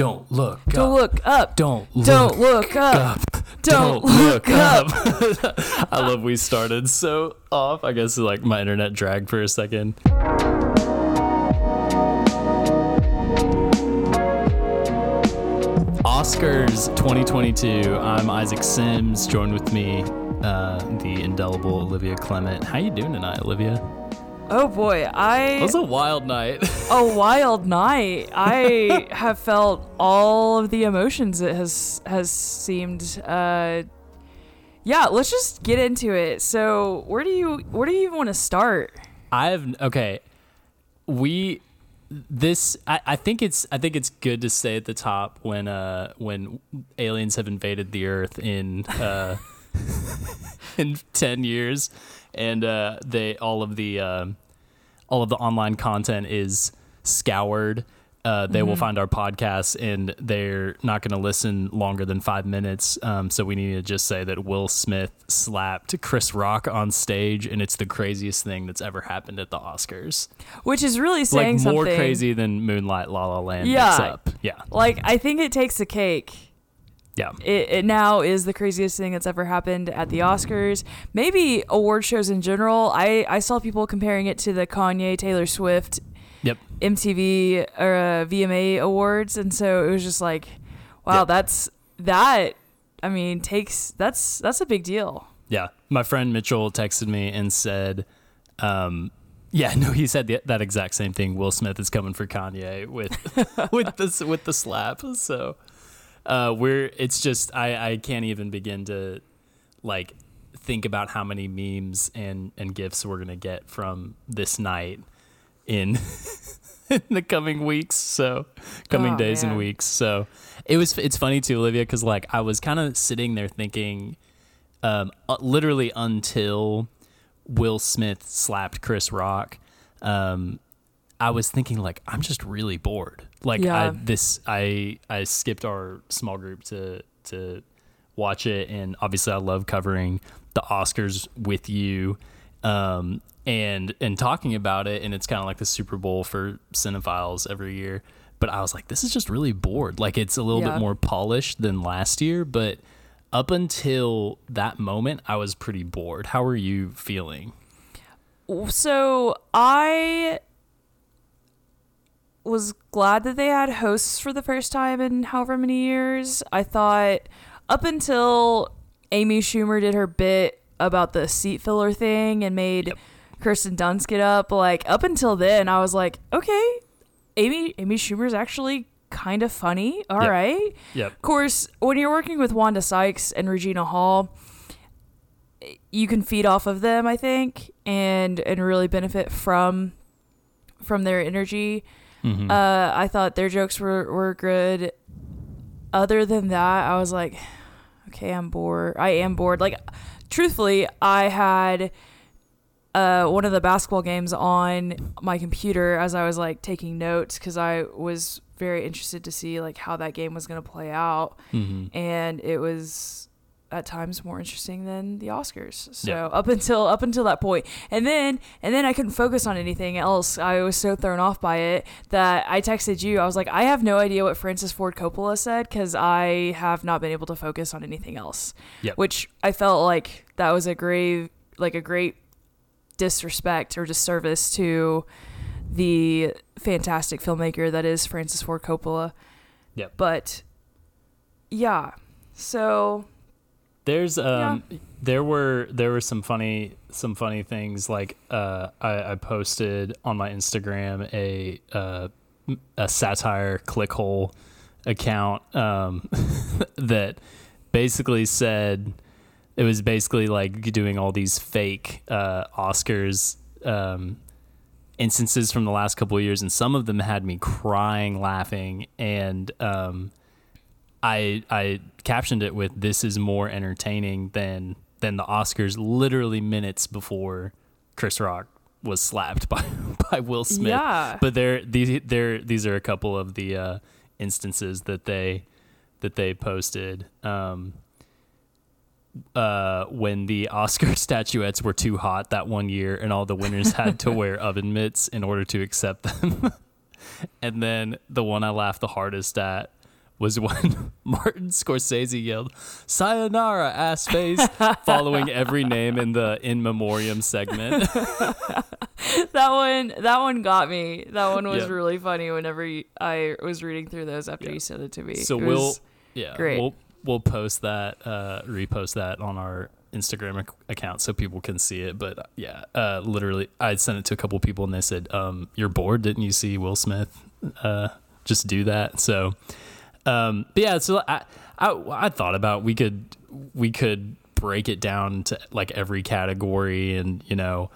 Don't look Don't up. look up. Don't look Don't look up. up. Don't look up. I love we started so off. I guess like my internet dragged for a second. Oscars 2022. I'm Isaac Sims. Joined with me, uh, the indelible Olivia Clement. How you doing tonight, Olivia? Oh boy, I. It was a wild night. a wild night. I have felt all of the emotions it has has seemed. Uh, yeah, let's just get into it. So, where do you where do you even want to start? I have okay. We this I, I think it's I think it's good to say at the top when uh when aliens have invaded the earth in uh in 10 years and uh they all of the um all of the online content is scoured uh, they will find our podcast and they're not going to listen longer than five minutes. Um, so we need to just say that Will Smith slapped Chris Rock on stage, and it's the craziest thing that's ever happened at the Oscars. Which is really saying like more something. crazy than Moonlight La La Land Yeah. up. Yeah, Like I think it takes a cake. Yeah, It, it now is the craziest thing that's ever happened at the Oscars. Maybe award shows in general. I I saw people comparing it to the Kanye Taylor Swift yep. MTV or uh, VMA awards, and so it was just like, wow, Yeah. that's that. I mean, takes that's that's a big deal. Yeah, my friend Mitchell texted me and said, um, "Yeah, no, he said the, that exact same thing. Will Smith is coming for Kanye with with this with the slap." So uh, we're it's just I I can't even begin to like think about how many memes and and gifs we're gonna get from this night in in the coming weeks. So coming Oh, days and weeks. So it was it's funny too, Olivia, because like I was kind of sitting there thinking um, uh, literally until Will Smith slapped Chris Rock, um, I was thinking like I'm just really bored. Like I this I I skipped our small group to to watch it, and obviously I love covering the Oscars with you. Um, and and talking about it, and it's kind of like the Super Bowl for cinephiles every year. But I was like, this is just really bored. Like it's a little Yeah. bit more polished than last year, but up until that moment, I was pretty bored. How are you feeling? So I was glad that they had hosts for the first time in however many years. I thought up until Amy Schumer did her bit about the seat filler thing and made Yep. Kirsten Dunst get up, like up until then I was like, okay, Amy Amy Schumer's actually kind of funny. All right. Yep. Yep. Of course, when you're working with Wanda Sykes and Regina Hall, you can feed off of them, I think, and and really benefit from from their energy. Mhm. Uh, I thought their jokes were were good. Other than that, I was like, okay, I'm bored. I am bored. Like, truthfully, I had uh, one of the basketball games on my computer as I was like taking notes because I was very interested to see like how that game was going to play out, Mhm. and it was at times more interesting than the Oscars. So Yeah. up until up until that point, and then and then I couldn't focus on anything else. I was so thrown off by it that I texted you. I was like, I have no idea what Francis Ford Coppola said because I have not been able to focus on anything else. Yep. Which I felt like that was a grave, like a great disrespect or disservice to the fantastic filmmaker that is Francis Ford Coppola. Yep. But yeah, so There's um there were there were some funny some funny things like uh I, I posted on my Instagram a uh a satire clickhole account um that basically said it was basically like doing all these fake uh Oscars um instances from the last couple of years and some of them had me crying laughing and um I I captioned it with "This is more entertaining than than the Oscars." Literally minutes before Chris Rock was slapped by by Will Smith. Yeah. But there these there these are a couple of the uh, instances that they that they posted. Um, uh, when the Oscar statuettes were too hot that one year, and all the winners had to wear oven mitts in order to accept them. and then the one I laughed the hardest at was when Martin Scorsese yelled "Sayonara, ass face," following every name in the in memoriam segment. that one, that one got me. That one was really funny. Whenever I was reading through those after Yeah. you sent it to me, so It we'll yeah great. we'll we'll post that uh repost that on our instagram ac- account so people can see it but yeah uh literally i sent it to a couple people and they said um you're bored didn't you see will smith uh just do that so um but yeah so i i, I thought about we could we could break it down to like every category and you know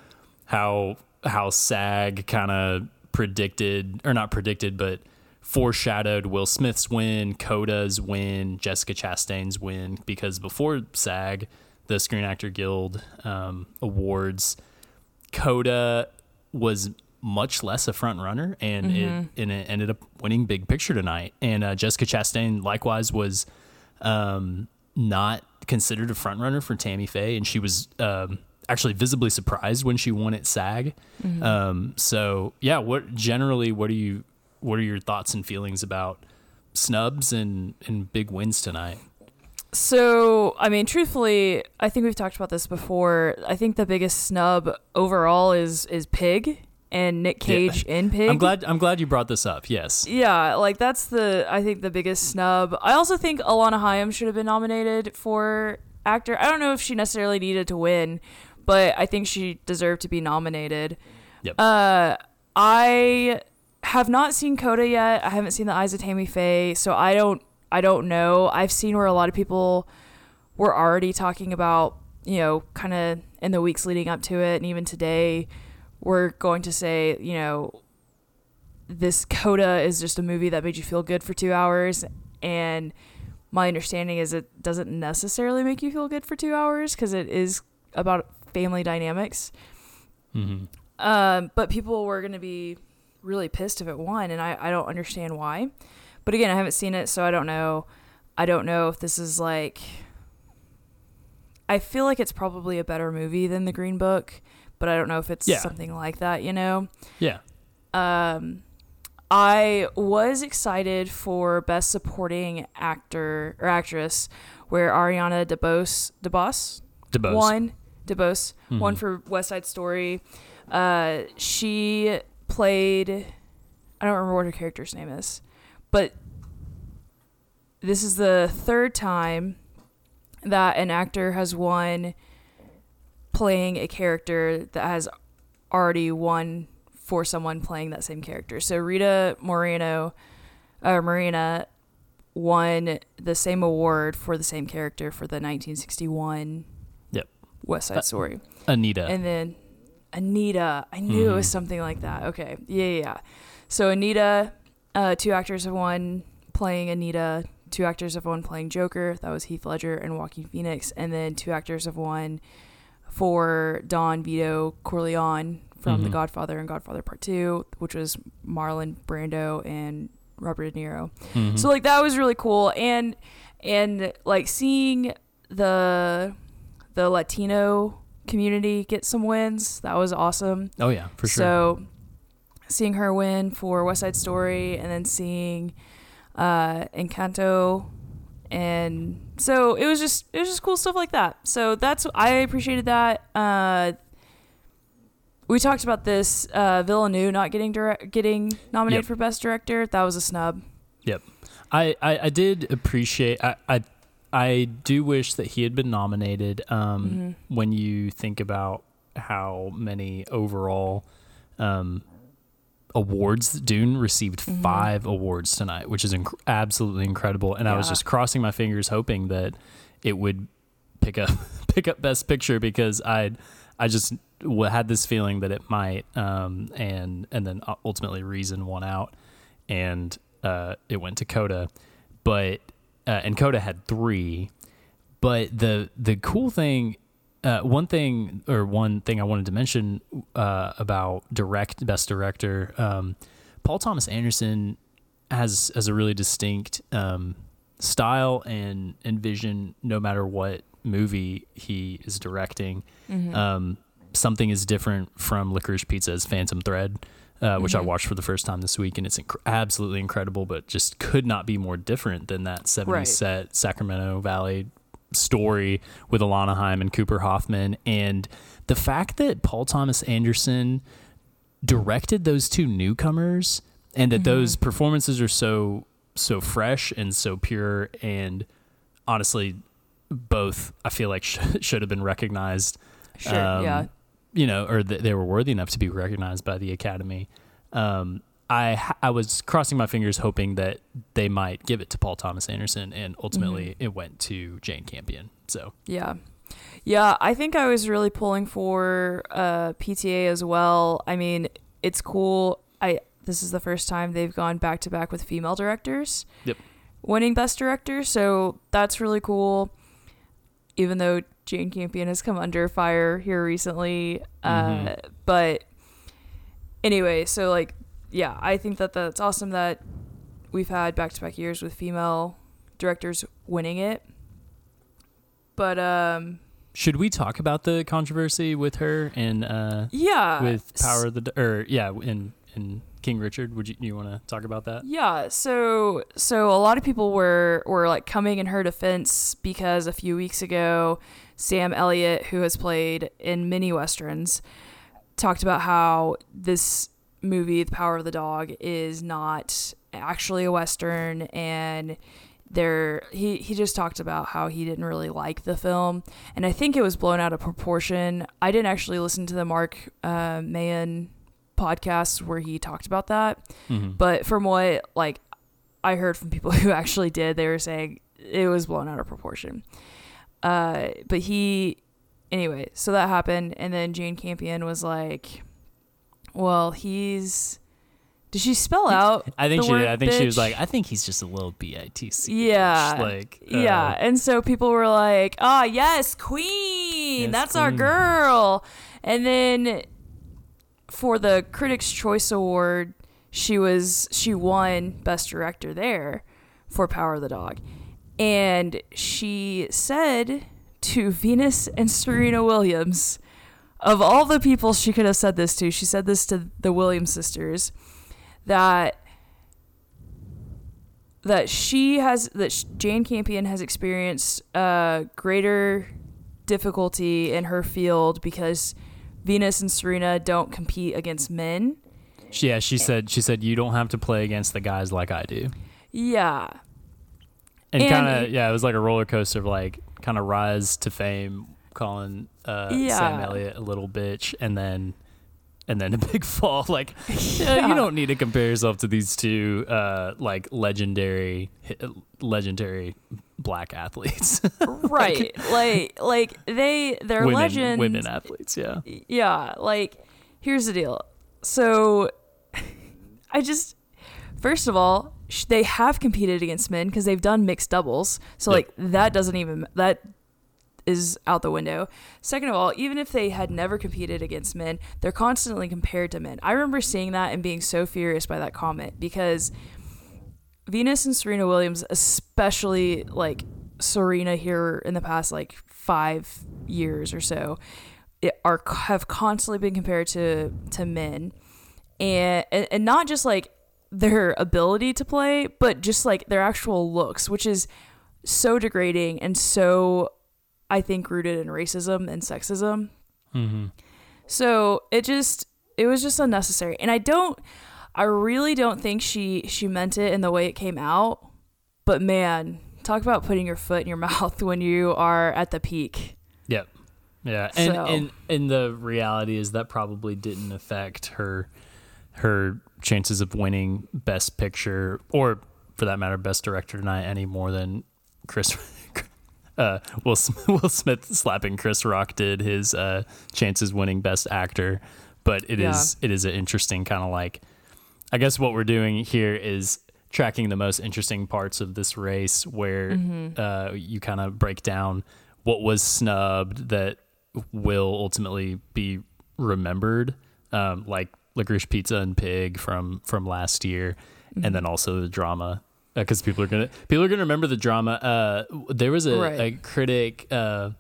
how how SAG kind of predicted or not predicted, but foreshadowed Will Smith's win, Coda's win, Jessica Chastain's win, because before SAG, the Screen Actor Guild um, awards, Coda was much less a front runner, and it and it ended up winning Big Picture tonight. And uh, Jessica Chastain likewise was um, not considered a front runner for Tammy Faye, and she was um, actually visibly surprised when she won at SAG. Um, so yeah, what generally what are you what are your thoughts and feelings about snubs and and big wins tonight? So, I mean, truthfully, I think we've talked about this before. I think the biggest snub overall is is Pig and Nick Yeah. Cage in Pig. I'm glad I'm glad you brought this up. Yes. Yeah, like that's the I think the biggest snub. I also think Alana Haim should have been nominated for actor. I don't know if she necessarily needed to win, but I think she deserved to be nominated. Yep. Uh, I have not seen Coda yet. I haven't seen The Eyes of Tammy Faye, so I don't I don't know. I've seen where a lot of people were already talking about, you know, kind of in the weeks leading up to it and even today we're going to say, you know, this Coda is just a movie that made you feel good for 2 hours and my understanding is it doesn't necessarily make you feel good for 2 hours cuz it is about family dynamics. hmm Um, but people were going to be really pissed if it won, and I, I don't understand why. But again, I haven't seen it, so I don't know. I don't know if this is like. I feel like it's probably a better movie than The Green Book, but I don't know if it's Yeah. something like that, you know? Yeah. Um, I was excited for Best Supporting Actor or Actress, where Ariana DeBose, DeBose DeBose. one DeBose, one Mhm. for West Side Story. Uh, she played. I don't remember what her character's name is, but this is the third time that an actor has won playing a character that has already won for someone playing that same character. So Rita Moreno, or Marina, won the same award for the same character for the 1961 Yep. West Side Uh, Story. Anita. And then Anita, I knew it was Mhm. something like that. Okay, yeah, yeah. yeah. So Anita, uh, two actors have won playing Anita. Two actors have won playing Joker. That was Heath Ledger and Joaquin Phoenix. And then two actors have won for Don Vito Corleone from The Mhm. Godfather and Godfather Part Two, which was Marlon Brando and Robert De Niro. Mhm. So like that was really cool and and like seeing the the Latino community get some wins, that was awesome. oh yeah, for sure. So seeing her win for West Side Story and then seeing uh Encanto and so it was just it was just cool stuff like that. So that's I appreciated that. Uh we talked about this uh Villeneuve not getting direct getting nominated Yep. for best director. That was a snub. I, I, I did appreciate I, I I do wish that he had been nominated. Um, Mhm. when you think about how many overall um, awards Dune received Mhm. five awards tonight, which is inc- absolutely incredible. And I was just crossing my fingers, hoping that it would pick up pick up Best Picture because I I just had this feeling that it might, um, and and then ultimately Reason won out, and uh, it went to Coda, but uh, and Coda had three, but the the cool thing. Uh, one thing, or one thing I wanted to mention uh, about direct best director, um, Paul Thomas Anderson has has a really distinct um, style and and vision. No matter what movie he is directing, Mhm. um, something is different from Licorice Pizza's Phantom Thread. uh, which I watched for the first time this week, and it's inc- absolutely incredible. But just could not be more different than that 70s Right. set Sacramento Valley story with Alana Haim and Cooper Hoffman, and the fact that Paul Thomas Anderson directed those two newcomers, and that those performances are so so fresh and so pure, and honestly, both I feel like sh- should have been recognized Sure. um, yeah. you know, or th- they were worthy enough to be recognized by the Academy. Um, I I was crossing my fingers, hoping that they might give it to Paul Thomas Anderson, and ultimately Mm-hmm. it went to Jane Campion. So Yeah. Yeah, I think I was really pulling for uh, PTA as well. I mean, it's cool. I this is the first time they've gone back to back with female directors. Yep. Winning best director, so that's really cool. Even though Jane Campion has come under fire here recently, uh, Mhm. but anyway, so like, yeah, I think that that's awesome that we've had back to back years with female directors winning it. But um, should we talk about the controversy with her and uh, yeah, with Power of the or yeah in in King Richard? Would you you want to talk about that? Yeah, so so a lot of people were were like coming in her defense because a few weeks ago, Sam Elliott, who has played in many westerns, talked about how this movie, The Power of the Dog, is not actually a western, and there he he just talked about how he didn't really like the film, and I think it was blown out of proportion. I didn't actually listen to the Marc uh, Maron podcast where he talked about that. Mm-hmm. But from what like I heard from people who actually did, they were saying it was blown out of proportion. Uh, but he, anyway, so that happened, and then Jane Campion was like, "Well, he's." Did she spell out? I think she did. I think she was like, I think he's just a little bitch. Yeah. like uh, yeah, and so people were like, "Ah, yes, Queen, Yes, that's our girl." And then for the Critics' Choice Award, she was she won Best Director there for Power of the Dog, and she said to Venus and Serena Williams, of all the people she could have said this to, she said this to the Williams sisters, that that she has that Jane Campion has experienced uh, greater difficulty in her field because Venus and Serena don't compete against men. Yeah, she said she said you don't have to play against the guys like I do. Yeah, and, And- kind of yeah, it was like a roller coaster of like kind of rise to fame, calling uh, Sam Yeah. Elliott a little bitch, and then and then a big fall. Like yeah, Yeah. you don't need to compare yourself to these two uh, like legendary legendary black athletes, right. like like they they're women legends. women athletes. Yeah, yeah, like here's the deal. So I just first of all, they have competed against men because they've done mixed doubles. So Yep. like that doesn't even that is out the window. Second of all, even if they had never competed against men, they're constantly compared to men. I remember seeing that and being so furious by that comment because Venus and Serena Williams, especially like Serena here in the past like five years or so, are have constantly been compared to to men, and and, and not just like their ability to play, but just like their actual looks, which is so degrading and so I think rooted in racism and sexism. mm-hmm. So it just it was just unnecessary. And I don't I really don't think she she meant it in the way it came out. But man, talk about putting your foot in your mouth when you are at the peak. Yep. Yeah, and So- and and the reality is that probably didn't affect her her chances of winning Best Picture or, for that matter, Best Director tonight any more than Chris. Uh, Will Will Smith slapping Chris Rock did his uh, chances winning Best Actor, but it is Yeah. it is an interesting kind of like, I guess what we're doing here is tracking the most interesting parts of this race where uh, you kind of break down what was snubbed that will ultimately be remembered, um, like licorice pizza and pig from from last year, and then also the drama because people are gonna people are gonna remember the drama. Uh, there was a, Right. a critic, uh,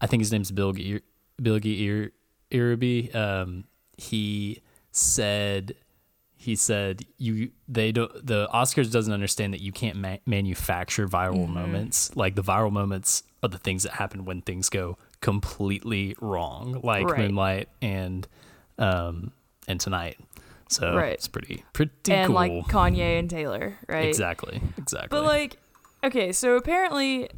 I think his name's Bilgi Ir- Iraby. Um, he said he said you they don't the Oscars doesn't understand that you can't ma- manufacture viral Mm-hmm. moments. Like the viral moments are the things that happen when things go completely wrong, like Right. Moonlight and um and Tonight. So Right. it's pretty pretty and cool. like Kanye and Taylor, right? Exactly. Exactly. But like, okay, so apparently,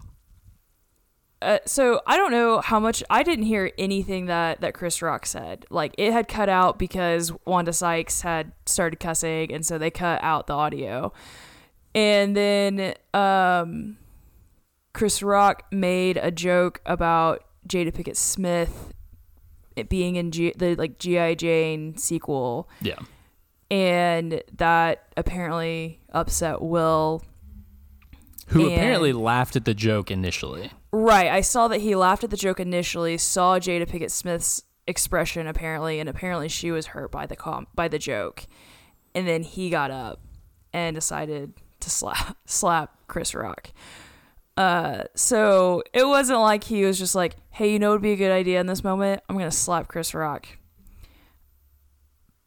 uh, so I don't know how much I didn't hear anything that that Chris Rock said. Like it had cut out because Wanda Sykes had started cussing, and so they cut out the audio. And then um, Chris Rock made a joke about Jada Pinkett Smith it being in G- the like GI Jane sequel yeah. And that apparently upset Will. Who and- apparently laughed at the joke initially. Right, I saw that he laughed at the joke initially. Saw Jada Pinkett Smith's expression apparently, and apparently she was hurt by the com- by the joke, and then he got up and decided to slap slap Chris Rock. Uh, so it wasn't like he was just like, "Hey, you know, it'd be a good idea in this moment. I'm gonna slap Chris Rock."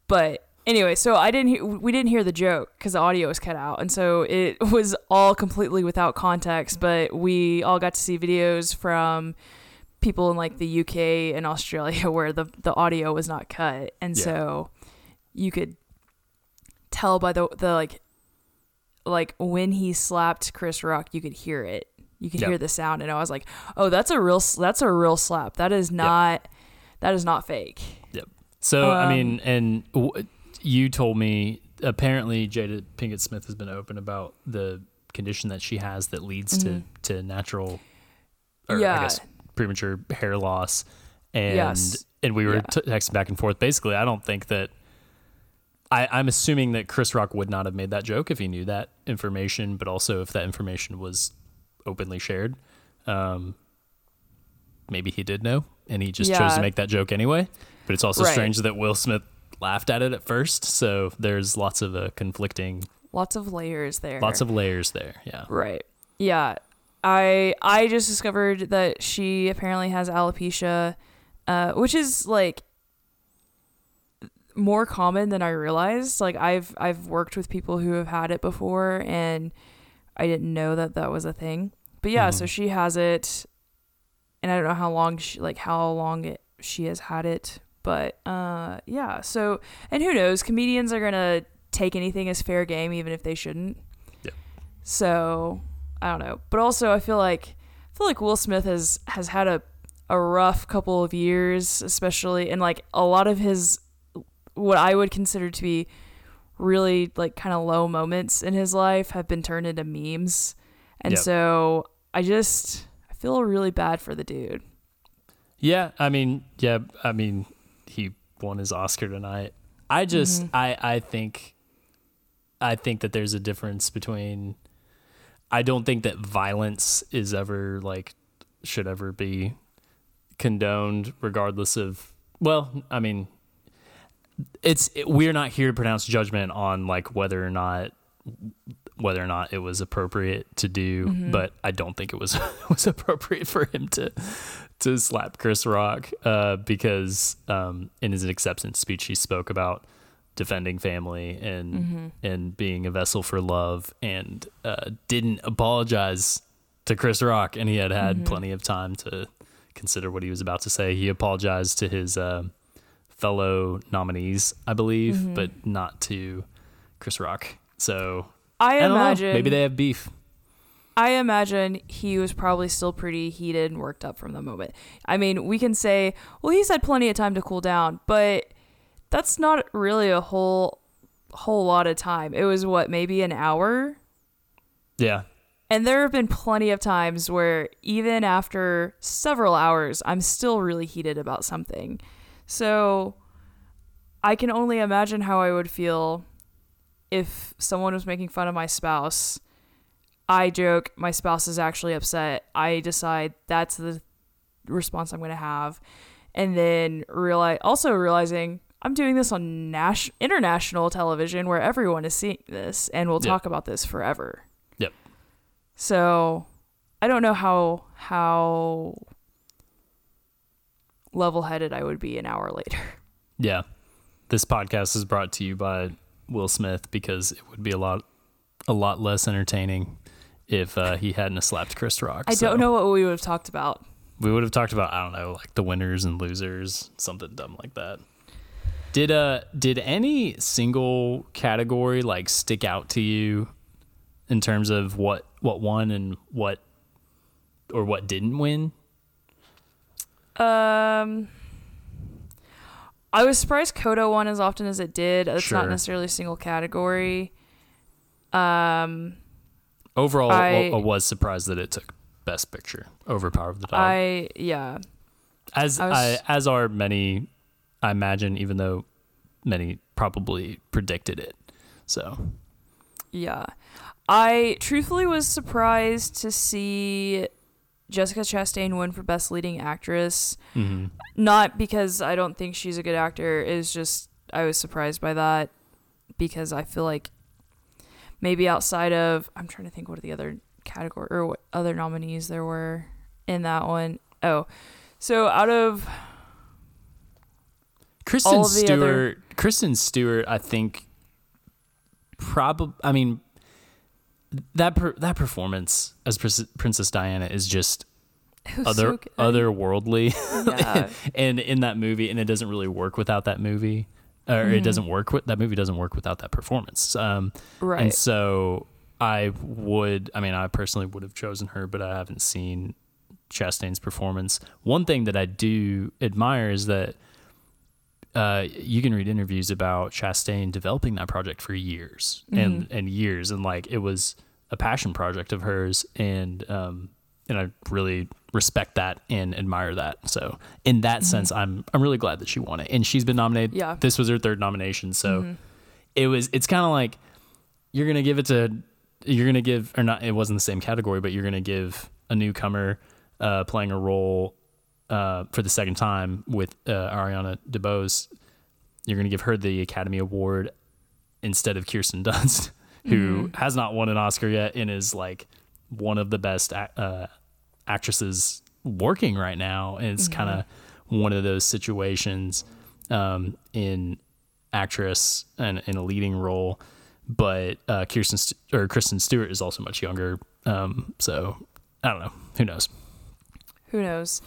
But anyway, so I didn't hear, we didn't hear the joke because the audio was cut out, and so it was all completely without context. But we all got to see videos from people in like the UK and Australia where the the audio was not cut, and Yeah. so you could tell by the the like like when he slapped Chris Rock, you could hear it. You could Yep. hear the sound, and I was like, "Oh, that's a real that's a real slap. That is not that is not fake." Yep. So I Um, mean, and w- you told me apparently Jada Pinkett Smith has been open about the condition that she has that leads to to natural, or Mm-hmm. Yeah. I guess premature hair loss, and Yes. and we were Yeah. t- texting back and forth. Basically, I don't think that. I, I'm assuming that Chris Rock would not have made that joke if he knew that information, but also if that information was openly shared. Um, maybe he did know, and he just chose to make that joke anyway. But it's also Right. strange that Will Smith laughed at it at first. So there's lots of uh, conflicting, Lots of layers there. lots of layers there. Yeah. Right. Yeah. I I just discovered that she apparently has alopecia, uh, which is like more common than I realized. Like I've I've worked with people who have had it before, and I didn't know that that was a thing. But yeah, so Mhm. she has it, and I don't know how long she like how long it, she has had it. But uh, yeah. So and who knows? Comedians are gonna take anything as fair game, even if they shouldn't. Yep. So I don't know, but also I feel like I feel like Will Smith has has had a a rough couple of years, especially and like a lot of his what I would consider to be really like kind of low moments in his life have been turned into memes, and Yep. so I just I feel really bad for the dude. Yeah. I mean, yeah. I mean, he won his Oscar tonight. I just, Mm-hmm. I, I think, I think that there's a difference between. I don't think that violence is ever like should ever be condoned, regardless of. Well, I mean, it's it, we're not here to pronounce judgment on like whether or not whether or not it was appropriate to do, Mm-hmm. but I don't think it was was appropriate for him to to slap Chris Rock uh, because um, in his acceptance speech he spoke about defending family and Mm-hmm. and being a vessel for love and uh, didn't apologize to Chris Rock and he had had Mm-hmm. plenty of time to consider what he was about to say. He apologized to his uh, fellow nominees, I believe, Mm-hmm. but not to Chris Rock. So I, I imagine maybe they have beef. I imagine he was probably still pretty heated and worked up from the moment. I mean, we can say, well, he's had plenty of time to cool down, but that's not really a whole whole lot of time. It was what, maybe an hour? Yeah, And there have been plenty of times where even after several hours, I'm still really heated about something. So I can only imagine how I would feel if someone was making fun of my spouse. I joke, my spouse is actually upset. I decide that's the response I'm going to have. And then realize, also realizing I'm doing this on nas- international television where everyone is seeing this and we'll Yeah. talk about this forever. Yep. So I don't know how how level headed I would be an hour later. yeah. This podcast is brought to you by Will Smith because it would be a lot a lot less entertaining if uh, he hadn't slapped Chris Rock. I So don't know what we would have talked about. We would have talked about I don't know like the winners and losers, something dumb like that. Did uh did any single category like stick out to you in terms of what what won and what or what didn't win? Um, I was surprised Coda won as often as it did. It's Sure. not necessarily a single category. Um, Overall, I- I, I was surprised that it took Best Picture over Power of the Dog. I yeah, as I was- I, as are many, I imagine, even though many probably predicted it. So yeah. I truthfully was surprised to see Jessica Chastain won for Best Leading Actress. mhm. Not because I don't think she's a good actor. is just I was surprised by that because I feel like maybe outside of I'm trying to think what are the other category or what other nominees there were in that one. Oh, so out of Kristen All of the Stewart, other- Kristen Stewart, I think, probably. I mean, that per, that performance as Pris- Princess Diana is just other so otherworldly, yeah, and in that movie, and it doesn't really work without that movie, or Mm-hmm. it doesn't work with that movie doesn't work without that performance. Um, right. And so I would, I mean, I personally would have chosen her, but I haven't seen Chastain's performance. One thing that I do admire is that uh, you can read interviews about Chastain developing that project for years and, and years. And like it was a passion project of hers. And, um, and I really respect that and admire that. So in that sense, I'm, I'm really glad that she won it and she's been nominated. Yeah. This was her third nomination. So it was, it's kind of like, you're gonna give it to you're gonna give or not it wasn't the same category but you're gonna give a newcomer uh, playing a role uh, for the second time with uh, Ariana DeBose you're gonna give her the Academy Award instead of Kirsten Dunst who has not won an Oscar yet and is like one of the best uh, actresses working right now and it's kind of one of those situations um, in actress and in a leading role but uh, Kirsten St- or Kristen Stewart is also much younger. Um, so I don't know. Who knows? Who knows?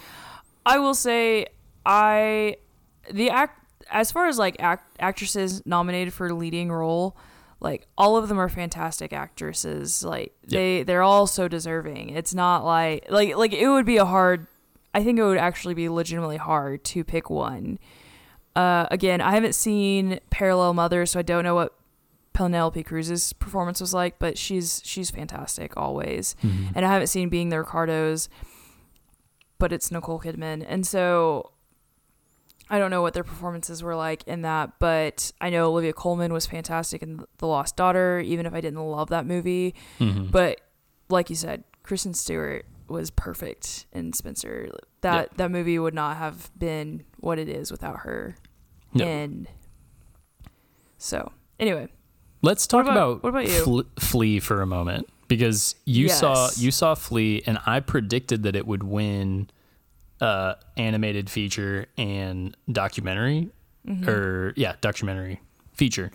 I will say I the act as far as like act, actresses nominated for leading role, like all of them are fantastic actresses. Like they they're all so deserving. It's not like like like it would be a hard. I think it would actually be legitimately hard to pick one. Uh, again, I haven't seen Parallel Mothers, so I don't know what Penelope Cruz's performance was like, but she's she's fantastic always. And I haven't seen Being the Ricardos, but it's Nicole Kidman, and so I don't know what their performances were like in that, but I know Olivia Colman was fantastic in The Lost Daughter, even if I didn't love that movie. Mm-hmm. But like you said, Kristen Stewart was perfect in Spencer. That Yeah. that movie would not have been what it is without her. No. And so, anyway, Let's talk What about- about, what about you? Fle- Flee for a moment because you saw Yes. you saw Flee and I predicted that it would win uh, animated feature and documentary Mm-hmm. or yeah documentary feature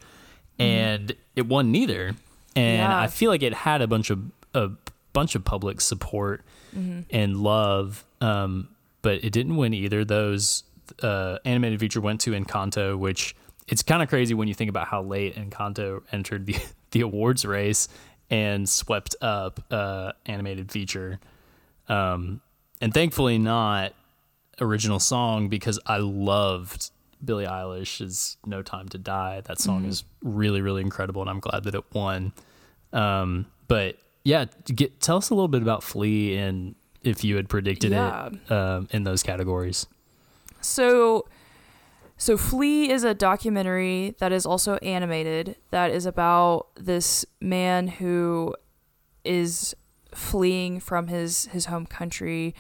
and it won neither and Yeah. I feel like it had a bunch of a bunch of public support Mm-hmm. and love um, but it didn't win either those uh, animated feature went to Encanto which it's kind of crazy when you think about how late Encanto entered the the awards race and swept up uh, animated feature um, and thankfully not original song because I loved Billie Eilish's "No Time to Die." That song is really, really incredible, and I'm glad that it won. Um, but yeah, get tell us a little bit about Flee and if you had predicted Yeah. it um, in those categories. So, so Flee is a documentary that is also animated. That is about this man who is fleeing from his his home country.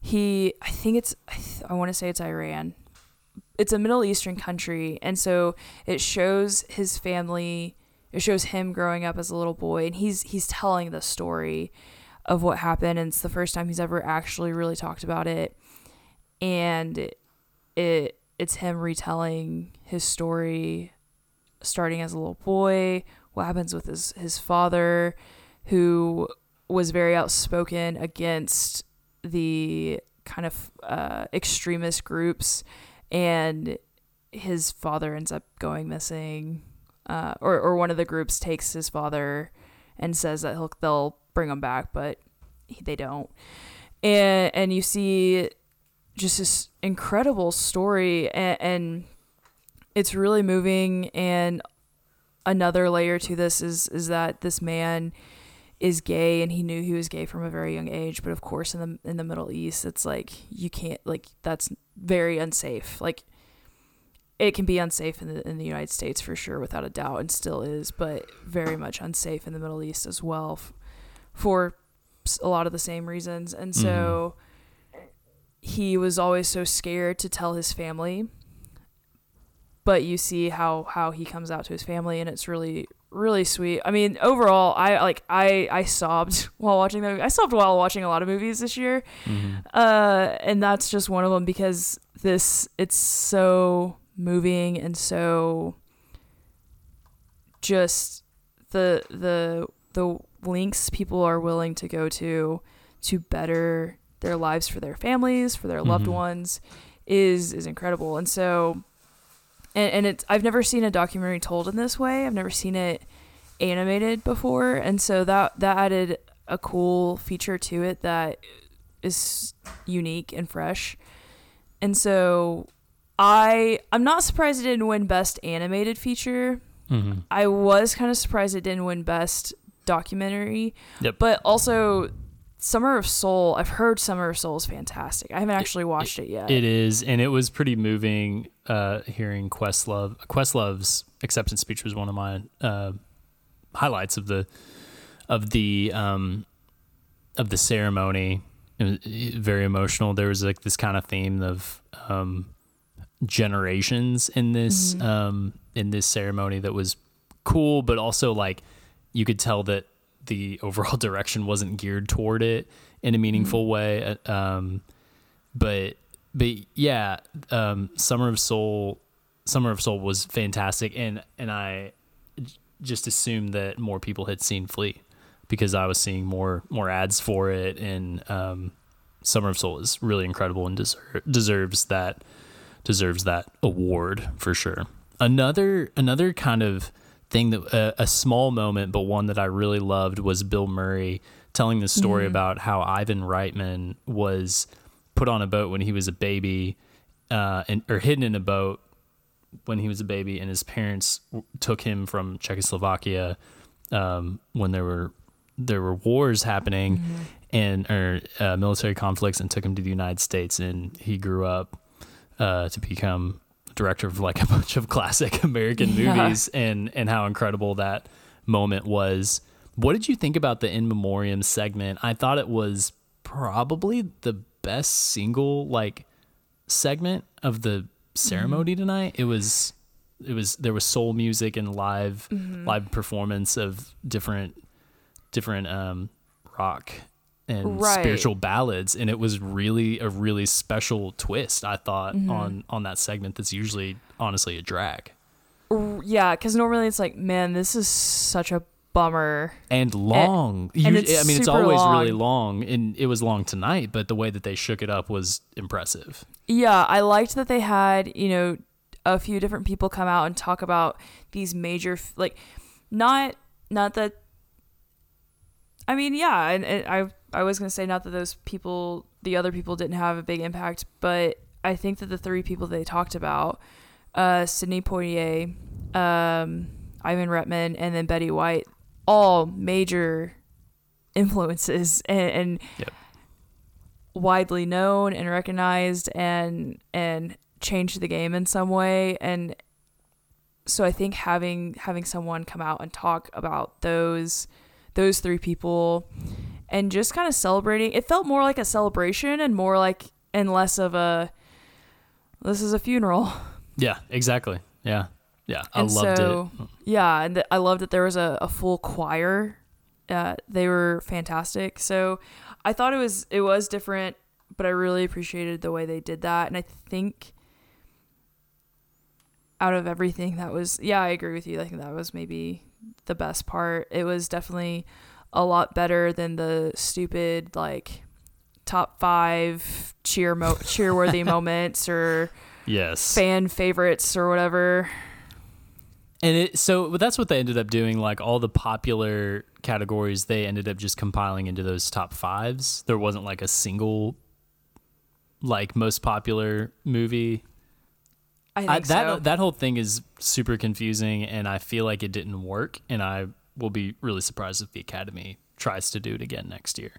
He, I think it's, I, th- I want to say it's Iran. It's a Middle Eastern country, and so it shows his family. It shows him growing up as a little boy, and he's he's telling the story of what happened, and it's the first time he's ever actually really talked about it. And it it's him retelling his story starting as a little boy, what happens with his his father, who was very outspoken against the kind of uh, extremist groups, and his father ends up going missing, uh, or or one of the groups takes his father and says that he'll they'll bring him back, but he, they don't, and and you see just this incredible story and, and it's really moving. And another layer to this is is that this man is gay and he knew he was gay from a very young age. But of course in the in the Middle East it's like you can't like that's very unsafe. Like it can be unsafe in the in the United States for sure without a doubt and still is but very much unsafe in the Middle East as well f- for a lot of the same reasons. And so mm-hmm. He was always so scared to tell his family but you see how how he comes out to his family and it's really really sweet. I mean, overall, I like I I sobbed while watching the movie. I sobbed while watching a lot of movies this year, mm-hmm. uh, and that's just one of them because this it's so moving and so just the the the links people are willing to go to to better their lives for their families for their mm-hmm. loved ones is is incredible and so and, and it's I've never seen a documentary told in this way. I've never seen it animated before, and so that that added a cool feature to it that is unique and fresh. And so I I'm not surprised it didn't win best animated feature. Mm-hmm. I was kind of surprised it didn't win best documentary. Yep. But also Summer of Soul, I've heard Summer of Soul is fantastic. I haven't actually watched it, it yet. It is, and it was pretty moving uh, hearing Questlove. Questlove's acceptance speech was one of my uh, highlights of the of the um, of the ceremony. It was very emotional. There was like this kind of theme of um, generations in this mm-hmm. um, in this ceremony that was cool, but also like you could tell that the overall direction wasn't geared toward it in a meaningful mm-hmm. way. Uh, um, but but yeah, um, Summer of Soul, Summer of Soul was fantastic, and and I just assumed that more people had seen Flee because I was seeing more more ads for it, and um, Summer of Soul is really incredible and deser- deserves that deserves that award for sure. Another another kind of thing that uh, a small moment, but one that I really loved was Bill Murray telling the story mm-hmm. about how Ivan Reitman was put on a boat when he was a baby, uh, and or hidden in a boat when he was a baby, and his parents took him from Czechoslovakia um, when there were there were wars happening mm-hmm. and or uh, military conflicts, and took him to the United States, and he grew up uh, to become director of like a bunch of classic American yeah. movies and and how incredible that moment was. What did you think about the in memoriam segment? I thought it was probably the best single like segment of the ceremony mm-hmm. tonight. It was it was there was soul music and live mm-hmm. live performance of different different um rock and right. spiritual ballads and it was really a really special twist i thought mm-hmm. on on that segment that's usually honestly a drag yeah because normally it's like man this is such a bummer and long and, and i mean it's always long. really long and it was long tonight but the way that they shook it up was impressive yeah i liked that they had you know a few different people come out and talk about these major like not not that I mean, yeah, and, and I I was gonna say not that those people, the other people, didn't have a big impact, but I think that the three people they talked about, uh, Sidney Poitier, um, Ivan Reitman, and then Betty White, all major influences and, and yep. widely known and recognized and and changed the game in some way and so I think having having someone come out and talk about those those three people and just kind of celebrating. It felt more like a celebration and more like and less of a this is a funeral. Yeah, exactly. Yeah. Yeah, I and loved so, it. Yeah, and th- I loved that there was a, a full choir. Uh, they were fantastic. So I thought it was it was different, but I really appreciated the way they did that. And I think out of everything, that was yeah, I agree with you. I think that was maybe the best part. It was definitely a lot better than the stupid like top five cheer mo- cheerworthy moments or yes fan favorites or whatever. And it so that's what they ended up doing. Like all the popular categories, they ended up just compiling into those top fives. There wasn't like a single like most popular movie. I think I, that so. that whole thing is super confusing, and I feel like it didn't work. And I will be really surprised if the Academy tries to do it again next year.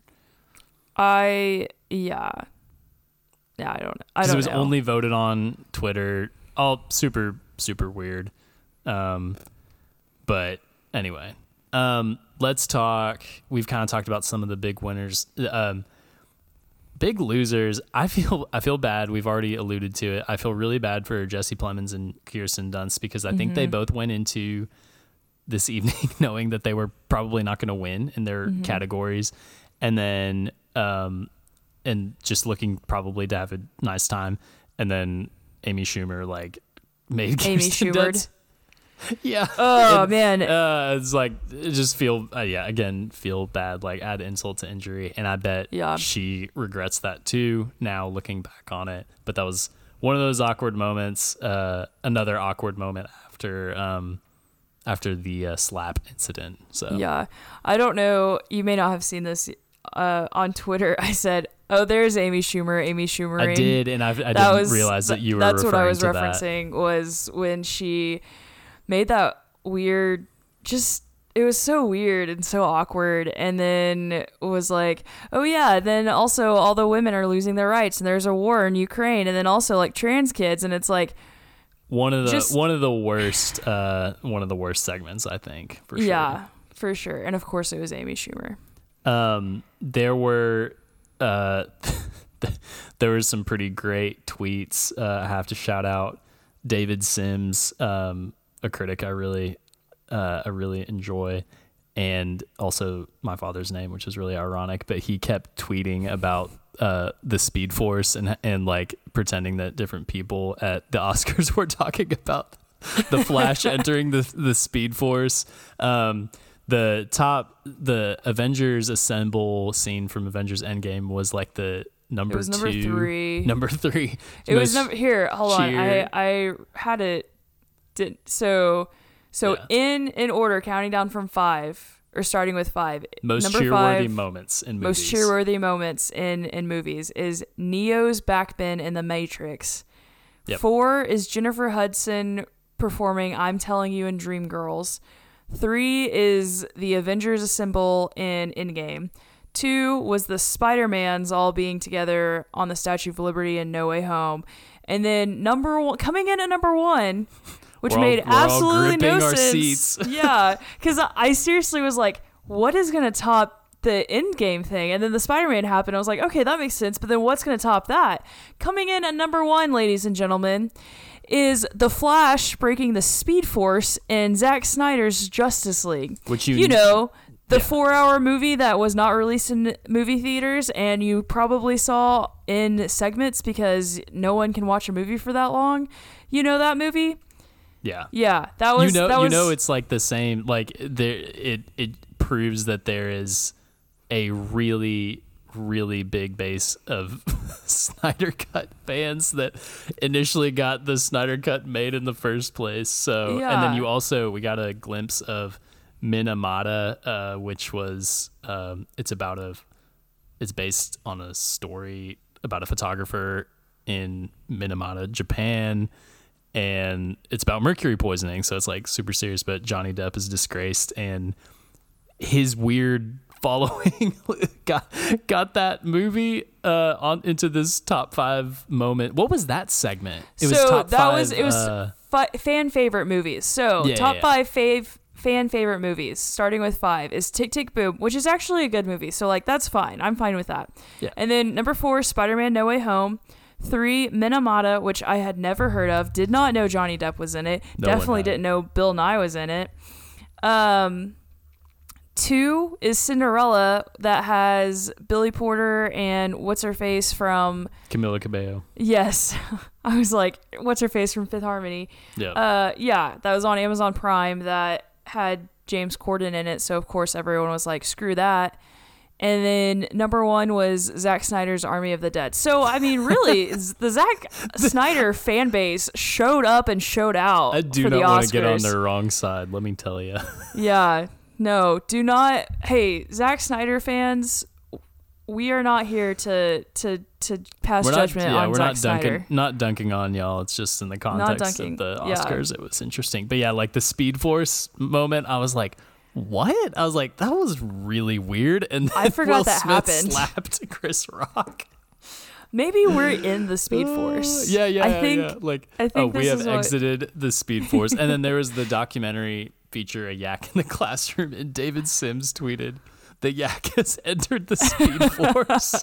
I yeah. Yeah, I don't. Know. I don't it was know. only voted on Twitter. All super super weird. Um, but anyway, um, let's talk. We've kind of talked about some of the big winners. Um, big losers. I feel I feel bad. We've already alluded to it. I feel really bad for Jesse Plemons and Kirsten Dunst because I think Mm-hmm. they both went into this evening knowing that they were probably not going to win in their Mm-hmm. categories, and then um, and just looking probably to have a nice time, and then Amy Schumer like made Amy Schubert. Yeah. Oh And, man, Uh, it's like it just feel uh, yeah again feel bad like add insult to injury and I bet Yeah. she regrets that too now looking back on it but that was one of those awkward moments uh, another awkward moment after um, after the uh, slap incident so Yeah. I don't know. You may not have seen this uh, on Twitter. I said, "Oh, there's Amy Schumer. Amy Schumer." I did and I, I didn't was realize that you were That's what I was to that. referencing was when she made that weird. Just it was so weird and so awkward, and then was like, "Oh yeah." Then also, all the women are losing their rights, and there's a war in Ukraine, and then also like trans kids, and it's like, one of the Just- one of the worst uh, one of the worst segments I think for sure yeah, for sure. And of course, it was Amy Schumer. um, there were uh, there were some pretty great tweets. Uh, I have to shout out David Sims, um, a critic I really uh, I really enjoy, and also my father's name, which is really ironic. But he kept tweeting about uh, the Speed Force and and like pretending that different people at the Oscars were talking about the Flash entering the the Speed Force. Um, the top the Avengers Assemble scene from Avengers Endgame was like the number It was number three. number three. It was number here. Hold on, I. I had it. Did so so Yeah. in in order, counting down from five or starting with five. most number cheerworthy five, moments in movies. most cheerworthy moments in in movies is Neo's backbend in The Matrix. Yep. Four is Jennifer Hudson performing "I'm Telling You" in Dreamgirls. Three is the Avengers Assemble in Endgame. Two was the Spider Mans all being together on the Statue of Liberty in No Way Home, and then number one coming in at number one, which all- made absolutely no sense. yeah, because I seriously was like, what is gonna top the Endgame thing? And then the Spider Man happened. I was like, okay, that makes sense. But then what's gonna top that? Coming in at number one, ladies and gentlemen, is the Flash breaking the Speed Force in Zack Snyder's Justice League. which you You know, the Yeah. four hour movie that was not released in movie theaters and you probably saw in segments because no one can watch a movie for that long. You know that movie? Yeah. Yeah, that was you know that you was know it's like the same like there it it proves that there is a really really big base of Snyder Cut fans that initially got the Snyder Cut made in the first place. So and then you also we got a glimpse of Minamata, uh, which was um, it's about a it's based on a story about a photographer in Minamata, Japan, and it's about mercury poisoning. So it's like super serious. But Johnny Depp is disgraced, and his weird following got got that movie uh, on into this top five moment. What was that segment? It was top that five. was it was uh, fi- fan favorite movies. So Yeah, top yeah. five fave fan favorite movies, starting with five, is Tick Tick Boom, which is actually a good movie. So like that's fine. I'm fine with that. Yeah. And then number four, Spider Man No Way Home. Three, Minamata, which I had never heard of. Did not know Johnny Depp was in it. No Definitely didn't know Bill Nighy was in it. Um, Two is Cinderella that has Billy Porter and what's her face from Camila Cabello. Yes. I was like, what's her face from Fifth Harmony? Yeah. Uh yeah, that was on Amazon Prime that had James Corden in it, so of course everyone was like, screw that. And then number one was Zack Snyder's Army of the Dead. So I mean, really, the Zack Snyder fan base showed up and showed out. I do not want to get on their wrong side. Let me tell you. Yeah, no, do not. Hey, Zack Snyder fans, we are not here to to to pass we're not, judgment yeah, on we're Zack not dunking, Snyder. not dunking on y'all. It's just in the context of the yeah. Oscars, it was interesting. But yeah, like the Speed Force moment, I was like, what? I was like, that was really weird. And then I forgot Will that Smith happened. slapped Chris Rock. Maybe we're in the Speed Force. Yeah, yeah, I think. yeah. Like, I think oh, we have is what- exited the Speed Force, and then there was the documentary feature, a yak in the classroom, and David Sims tweeted, "The yak has entered the Speed Force."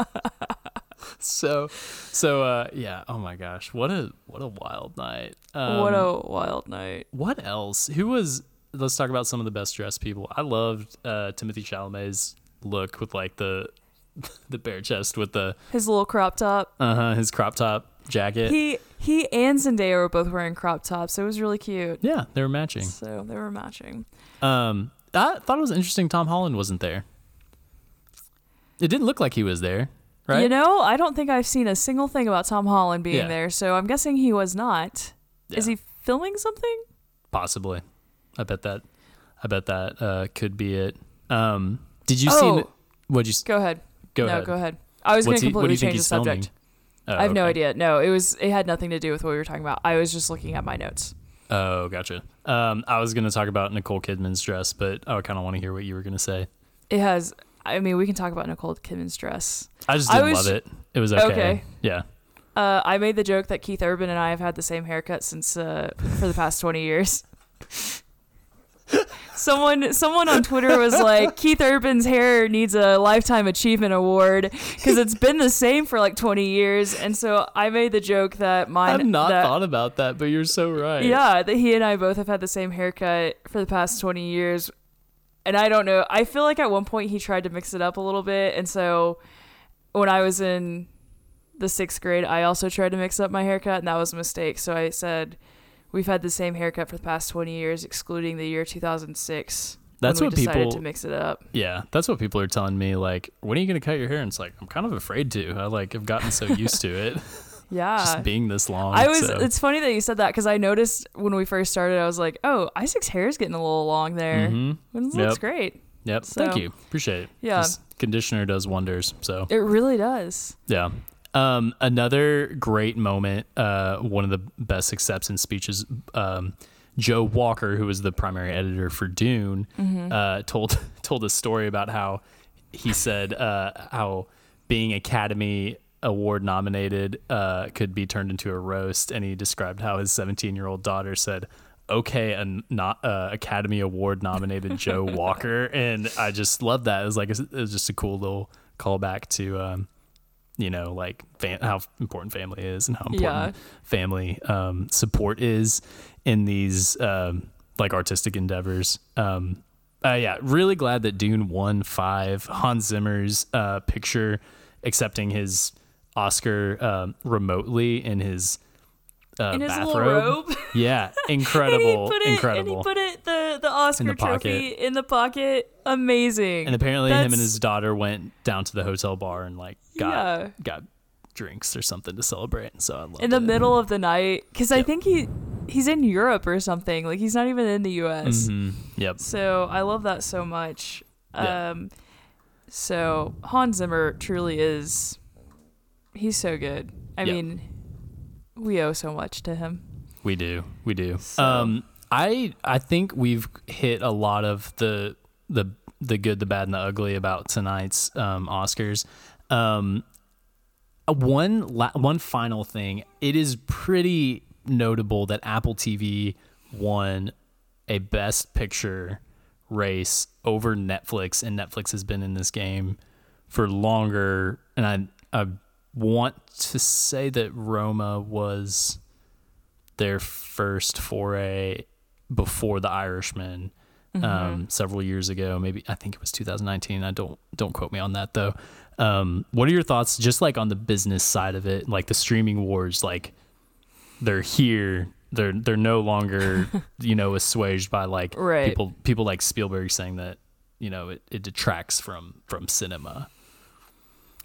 so, so uh, yeah. Oh my gosh, what a what a wild night. Um, what a wild night. what else? Who was? Let's talk about some of the best dressed people. I loved uh, Timothée Chalamet's look with like the the bare chest with the His little crop top. uh huh his crop top jacket. He he and Zendaya were both wearing crop tops. It was really cute. yeah, they were matching. So they were matching. Um, I thought it was interesting. Tom Holland wasn't there. It didn't look like he was there, right? You know, I don't think I've seen a single thing about Tom Holland being Yeah. there, so I'm guessing he was not. Is he filming something? Possibly. I bet that. I bet that uh, could be it. Um, did you Oh. see? What'd you Go ahead. go no, ahead? go ahead. I was going to what completely change the subject. Oh, I have no idea. No, it was it had nothing to do with what we were talking about. I was just looking at my notes. Oh, gotcha. Um, I was gonna talk about Nicole Kidman's dress, but I kind of want to hear what you were gonna say. It has I mean, we can talk about Nicole Kidman's dress. I just didn't was- love it. It was okay. Okay. Yeah. Uh, I made the joke that Keith Urban and I have had the same haircut since uh, for the past 20 years. someone someone on Twitter was like Keith Urban's hair needs a lifetime achievement award because it's been the same for like 20 years and so I made the joke that mine I've not that, thought about that, but you're so right. yeah that he and I both have had the same haircut for the past 20 years and I don't know I feel like at one point he tried to mix it up a little bit and so when I was in the sixth grade, I also tried to mix up my haircut, and that was a mistake. So I said, "We've had the same haircut for the past twenty years, excluding the year 2006. That's when what decided people- to mix it up. Yeah, that's what people are telling me. Like, when are you gonna cut your hair? And it's like I'm kind of afraid to. I like have gotten so used to it, Yeah, just being this long. I was. so- It's funny that you said that because I noticed when we first started, I was like, "Oh, Isaac's hair is getting a little long there. Mhm. It looks Yep. great. Yep. So- Thank you. Appreciate it. Yeah. This conditioner does wonders. So It really does." yeah. Um, another great moment. Uh, one of the best acceptance speeches. Um, Joe Walker, who was the primary editor for Dune, Mm-hmm. uh, told told a story about how he said uh, how being Academy Award nominated uh, could be turned into a roast, and he described how his 17 year old daughter said. Okay, and not uh, Academy Award nominated Joe Walker, and I just love that. It was like it was just a cool little callback to um, you know, like fam- how important family is and how important Yeah. family um, support is in these um, like artistic endeavors. Um, uh, yeah, really glad that Dune won five. Hans Zimmer's uh, picture accepting his Oscar um, remotely in his uh, In his bathrobe. little robe. Yeah, and he incredible, put it, incredible. And he put it the the Oscar In the pocket. trophy in the pocket. Amazing. and apparently, him and his daughter went down to the hotel bar and like got Yeah. got drinks or something to celebrate. So I love in the it. middle of the night because I think he he's in Europe or something. Like he's not even in the U.S. Mhm. Yep. So I love that so much. Yeah. Um, so Hans Zimmer truly is. He's so good. I Yeah. mean, we owe so much to him. We do. We do. So- Um I I think we've hit a lot of the the the good, the bad and the ugly about tonight's um Oscars. Um one la- one final thing. It is pretty notable that Apple TV won a best picture race over Netflix and Netflix has been in this game for longer and I I want to say that Roma was their first foray before the Irishman. Mm-hmm. um, several years ago. Maybe I think it was 2019. I don't don't quote me on that though. Um, what are your thoughts, just like on the business side of it, like the streaming wars? Like they're here. They're they're no longer you know assuaged by like Right. people people like Spielberg saying that you know it, it detracts from from cinema.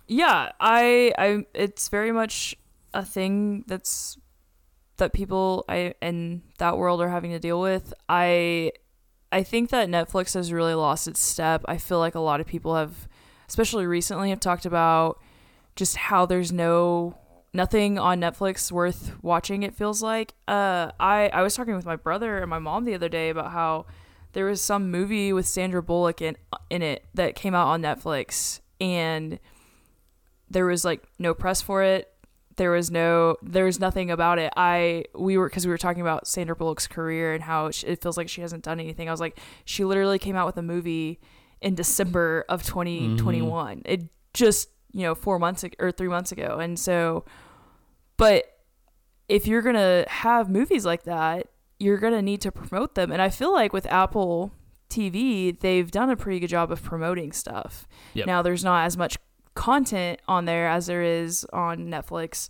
Yeah i i it's very much a thing that's that people i in that world are having to deal with. I i think that netflix has really lost its step. I feel like a lot of people have especially recently have talked about just how there's no nothing on netflix worth watching it feels like. Uh i i was talking with my brother and my mom the other day about how there was some movie with sandra bullock in in it that came out on netflix and there was like no press for it. There was no there was nothing about it. I we were because we were talking about sandra bullock's career and how sh it feels like she hasn't done anything. I was like she literally came out with a movie in december of 2021 mm-hmm. it just you know four months ag- or three months ago. And so but if you're gonna have movies like that you're gonna need to promote them. And i feel like with apple tv they've done a pretty good job of promoting stuff. Yep. now there's not as much content on there as there is on netflix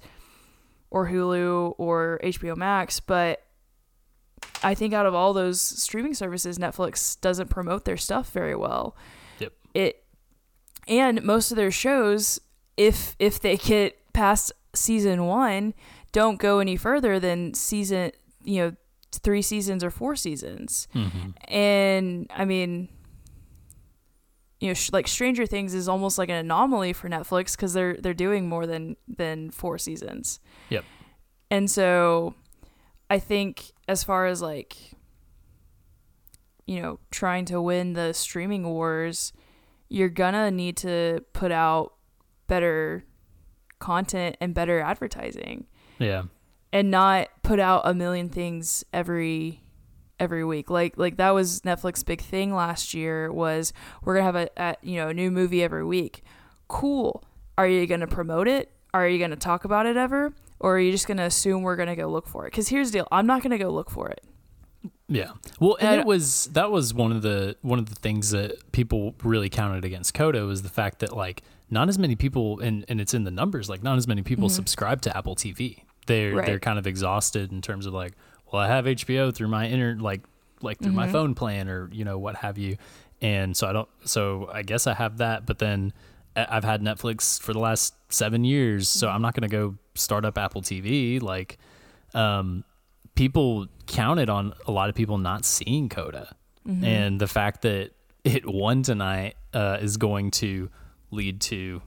or hulu or hbo max but i think out of all those streaming services netflix doesn't promote their stuff very well Yep. it and most of their shows if if they get past season one don't go any further than season you know three seasons or four seasons Mm-hmm. and i mean you know sh- like stranger things is almost like an anomaly for netflix because they're they're doing more than than four seasons Yep. and so i think as far as like you know trying to win the streaming wars you're gonna need to put out better content and better advertising Yeah. and not put out a million things every every week. Like like that was netflix big thing last year was we're gonna have a, a you know a new movie every week. Cool. Are you gonna promote it? Are you gonna talk about it ever? Or are you just gonna assume we're gonna go look for it? Because here's the deal i'm not gonna go look for it. Yeah. Well, and And- it was that was one of the one of the things that people really counted against Coda was the fact that like not as many people and and it's in the numbers like not as many people mm-hmm. subscribe to Apple TV. They're Right. they're kind of exhausted in terms of like, well, I have HBO through my inter like like through my phone plan or you know what have you, and so I don't. So I guess I have that, but then I've had Netflix for the last seven years, so I'm not gonna go start up Apple TV like. Um, people counted on a lot of people not seeing Coda, and the fact that it won tonight uh, is going to lead to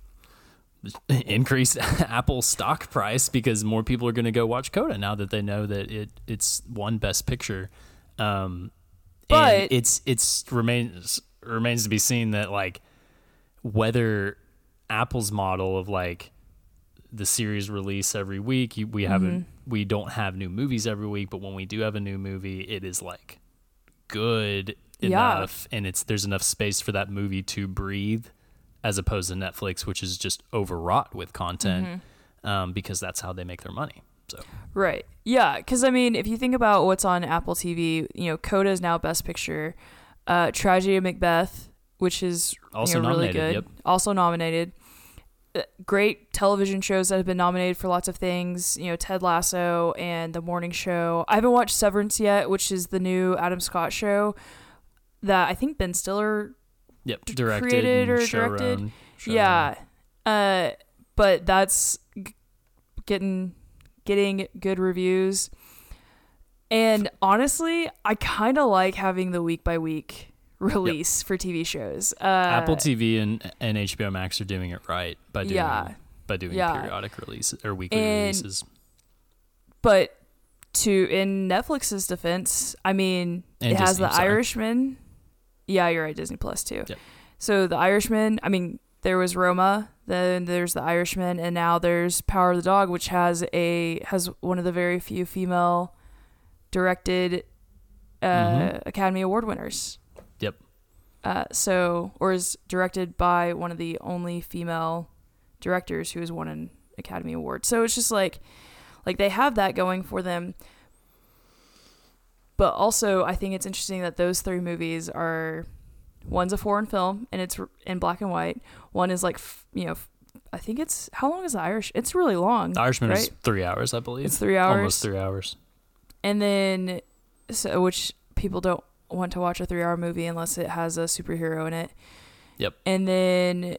increased Apple stock price because more people are going to go watch Coda now that they know that it it's won Best Picture. Um, But- it's it's remains remains to be seen that like whether Apple's model of like the series release every week, you, we haven't we don't have new movies every week, but when we do have a new movie, it is like good Yeah. enough and it's there's enough space for that movie to breathe as opposed to Netflix, which is just overwrought with content um, because that's how they make their money. So Right. Yeah, because I mean, if you think about what's on Apple TV, you know, Coda is now Best Picture. Uh, Tragedy of Macbeth, which is Also you know, really good, yep. also nominated. Uh, Great television shows that have been nominated for lots of things. You know, Ted Lasso and The Morning Show. I haven't watched Severance yet, which is the new Adam Scott show that I think Ben Stiller yep, directed created or directed? showrun. Yeah. Uh, but that's g- getting getting good reviews. And honestly, I kind of like having the week by week release for TV shows. Uh, Apple TV and and HBO Max are doing it right by doing Yeah. by doing Yeah. periodic releases or weekly And- releases. but to in Netflix's defense, I mean, And it has The. Irishman. Yeah, you're right, Disney Plus too. Yep. So The Irishman, I mean, there was Roma, then there's The Irishman, and now there's Power of the Dog, which has a has one of the very few female directed uh, Mhm. Academy Award winners. Yep. Uh, so, or is directed by one of the only female directors who has won an Academy Award. So it's just like, like they have that going for them. But also I think it's interesting that those three movies are one's a foreign film and it's in black and white. One is like you know I think it's how long is the Irish? It's really long. The Irishman right? is three hours, I believe. It's three hours. Almost three hours. And then, so which people don't want to watch a three-hour movie unless it has a superhero in it. Yep. And then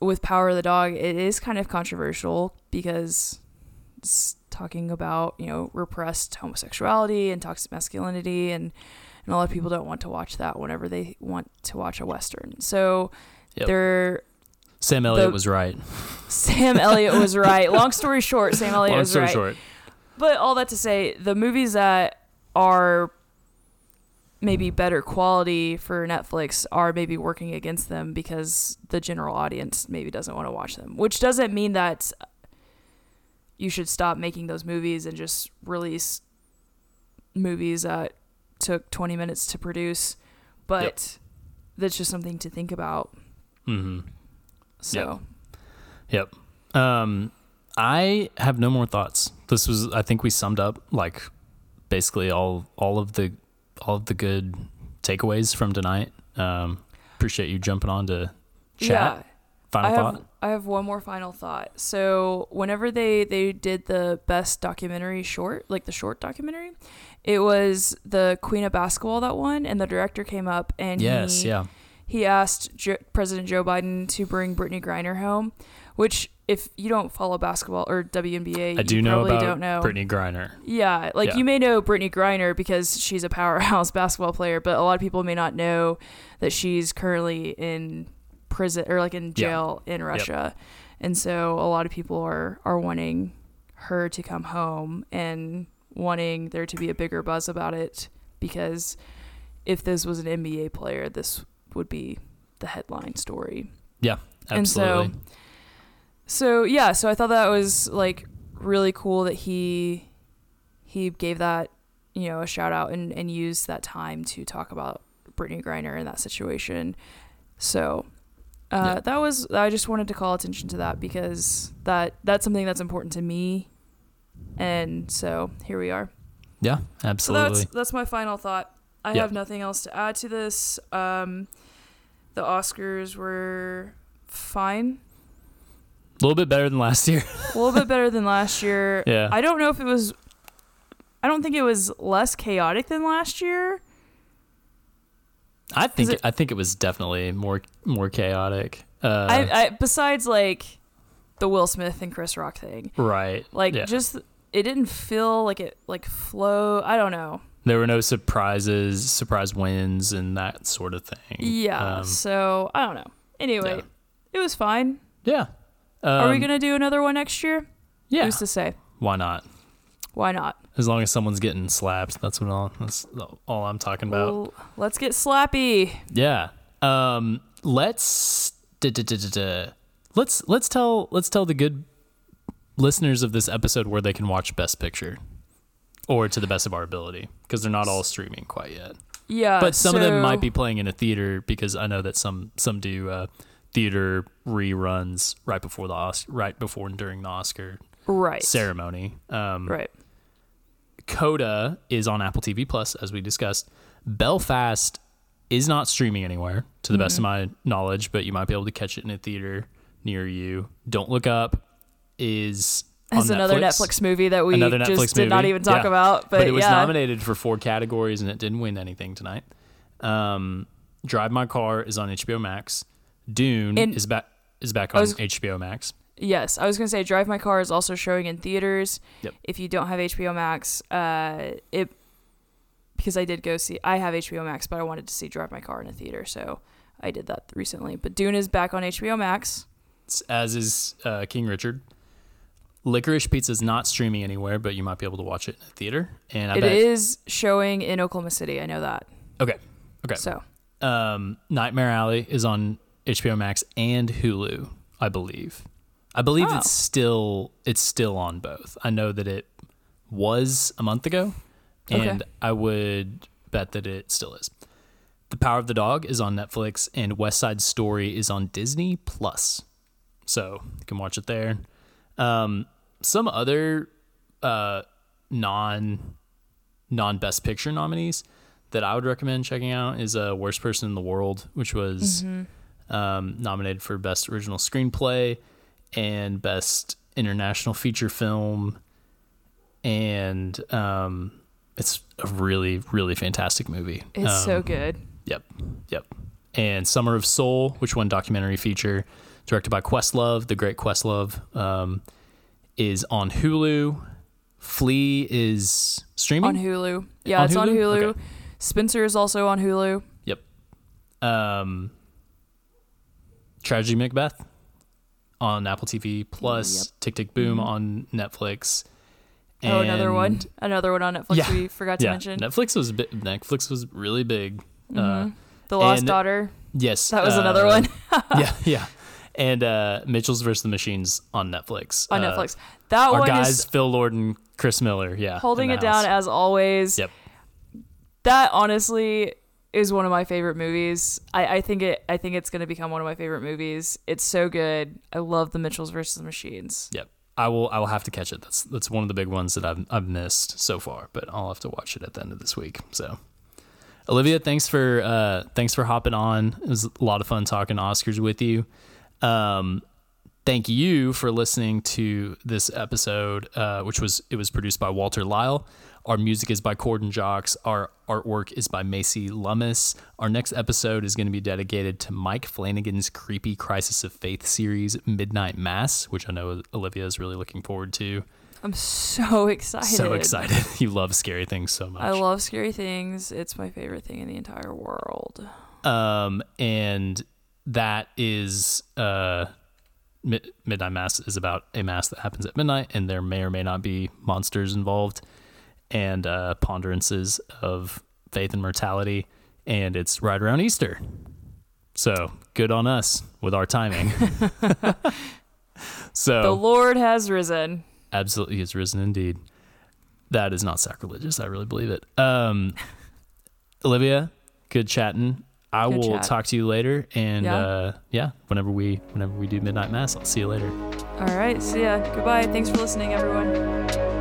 with Power of the Dog, it is kind of controversial because talking about you know repressed homosexuality and toxic masculinity and and a lot of people don't want to watch that whenever they want to watch a western. So Yep. they're Sam Elliott The- was right. Sam Elliott was right. Long story short, Sam Elliott Long was story right. short. But all that to say, the movies that are maybe better quality for Netflix are maybe working against them because the general audience maybe doesn't want to watch them. Which doesn't mean that you should stop making those movies and just release movies that took 20 minutes to produce. But that's just something to think about. hmm So, Yep. Um, I have no more thoughts. This was, I think, we summed up like basically all all of the all of the good takeaways from tonight. Um, appreciate you jumping on to chat. yeah. Final I thought. have I have one more final thought. So whenever they they did the best documentary short, like the short documentary, it was the Queen of Basketball that won, and the director came up and yes. he, Yeah. he asked jo- President Joe Biden to bring Brittney Griner home, which if you don't follow basketball or WNBA, I you do know probably about don't know. Brittney Griner. Yeah, like Yeah. you may know Brittney Griner because she's a powerhouse basketball player, but a lot of people may not know that she's currently in prison or like in Yeah. jail in Russia. And so a lot of people are are wanting her to come home and wanting there to be a bigger buzz about it because if this was an NBA player, this would be the headline story. Yeah, absolutely. And so, so yeah, so I thought that was like really cool that he he gave that you know a shout out and and used that time to talk about Brittney Griner in that situation. So uh, Yeah. that was I just wanted to call attention to that because that that's something that's important to me, and so here we are. yeah. So Absolutely. that's that's my final thought. I Yeah. have nothing else to add to this. Um, the Oscars were fine. a little bit better than last year. a little bit better than last year. Yeah. I don't know if it was. I don't think it was less chaotic than last year. I think it- I think it was definitely more more chaotic. Uh, I, I besides like the Will Smith and Chris Rock thing, right. like Yeah. just it didn't feel like it like flow. I don't know. There were no surprises, surprise wins, and that sort of thing. Yeah. Um, so I don't know. Anyway, yeah. it was fine. yeah. Are we Um, gonna do another one next year? Yeah. Who's to say? Why not? Why not? As long as someone's getting slapped, that's what all that's all I'm talking about. Well, let's get slappy. Yeah. Um. Let's da, da, da, da, da. let's let's tell let's tell the good listeners of this episode where they can watch Best Picture, or to the best of our ability, because they're not all streaming quite yet. Yeah. but some of them might be playing in a theater because I know that some some do uh, theater reruns right before the Os- right before and during the Oscar right. ceremony. Um, Right. Coda is on Apple TV Plus, as we discussed. Belfast is not streaming anywhere, to the best of my knowledge, but you might be able to catch it in a theater near you. Don't Look Up is on another Netflix. Movie that we just Netflix did not even talk Yeah. about. But, but, it was yeah. nominated for four categories and it didn't win anything tonight. Um, Drive My Car is on HBO Max. Dune And- is back is back on was- HBO Max. Yes, I was gonna say Drive My Car is also showing in theaters. Yep. If you don't have HBO Max, uh, it because I did go see. I have HBO Max, but I wanted to see Drive My Car in a theater, so I did that recently. But Dune is back on HBO Max. As is uh, King Richard. Licorice Pizza is not streaming anywhere, but you might be able to watch it in a theater. And I It is showing in Oklahoma City. I know that. okay. Okay. So Um, Nightmare Alley is on HBO Max and Hulu, I believe. I believe Oh. it's still it's still on both. I know that it was a month ago, and Okay. I would bet that it still is. The Power of the Dog is on Netflix, and West Side Story is on Disney Plus, so you can watch it there. Um, some other uh, non non Best Picture nominees that I would recommend checking out is uh, Worst Person in the World, which was Mm-hmm. um, nominated for Best Original Screenplay and Best International Feature Film. And um, it's a really, really fantastic movie. It's so Um, good. Yep, yep. And Summer of Soul, which won documentary feature, directed by Questlove, the great Questlove, um, is on Hulu. Flee is streaming On Hulu. Yeah, On it's on Hulu? Hulu. Okay. Spencer is also on Hulu. Yep. Um, Tragedy Macbeth on Apple TV Plus. Yep. Tick Tick Boom on Netflix. oh, another one. Another one on Netflix Yeah, we forgot to Yeah, mention. Netflix was bi- Netflix was really big. Uh, the Lost and- Daughter. yes, That was another uh, one yeah, yeah. And uh, Mitchell's versus the Machines on Netflix. on Uh, Netflix. That Our one guys, is Phil Lord and Chris Miller. Yeah, holding it the down as always. Yep. That honestly is one of my favorite movies. I, I think it I think it's gonna become one of my favorite movies. It's so good. I love the Mitchells versus the Machines. Yep. I will. I will have to catch it. That's that's one of the big ones that I've I've missed so far. But I'll have to watch it at the end of this week. So, Olivia, thanks for uh, thanks for hopping on. It was a lot of fun talking Oscars with you. Um, thank you for listening to this episode, uh, which was it was produced by Walter Lyle. Our music is by Corden Jocks. Our artwork is by Macy Lummis. Our next episode is going to be dedicated to Mike Flanagan's creepy Crisis of Faith series, Midnight Mass, which I know Olivia is really looking forward to. I'm so excited. So excited. you love scary things so much. I love scary things. It's my favorite thing in the entire world. um, and that is uh, Mid- Midnight Mass is about a mass that happens at midnight, and there may or may not be monsters involved, and uh, ponderances of faith and mortality, and it's right around Easter. So good on us with our timing. so The Lord has risen. absolutely is risen indeed. That is not sacrilegious. I really believe it. Um, Olivia, good chatting. I Good will chat. talk to you later, and Yeah. uh, yeah, whenever we whenever we do midnight mass, I'll see you later. All right. See ya. Goodbye. Thanks for listening, everyone.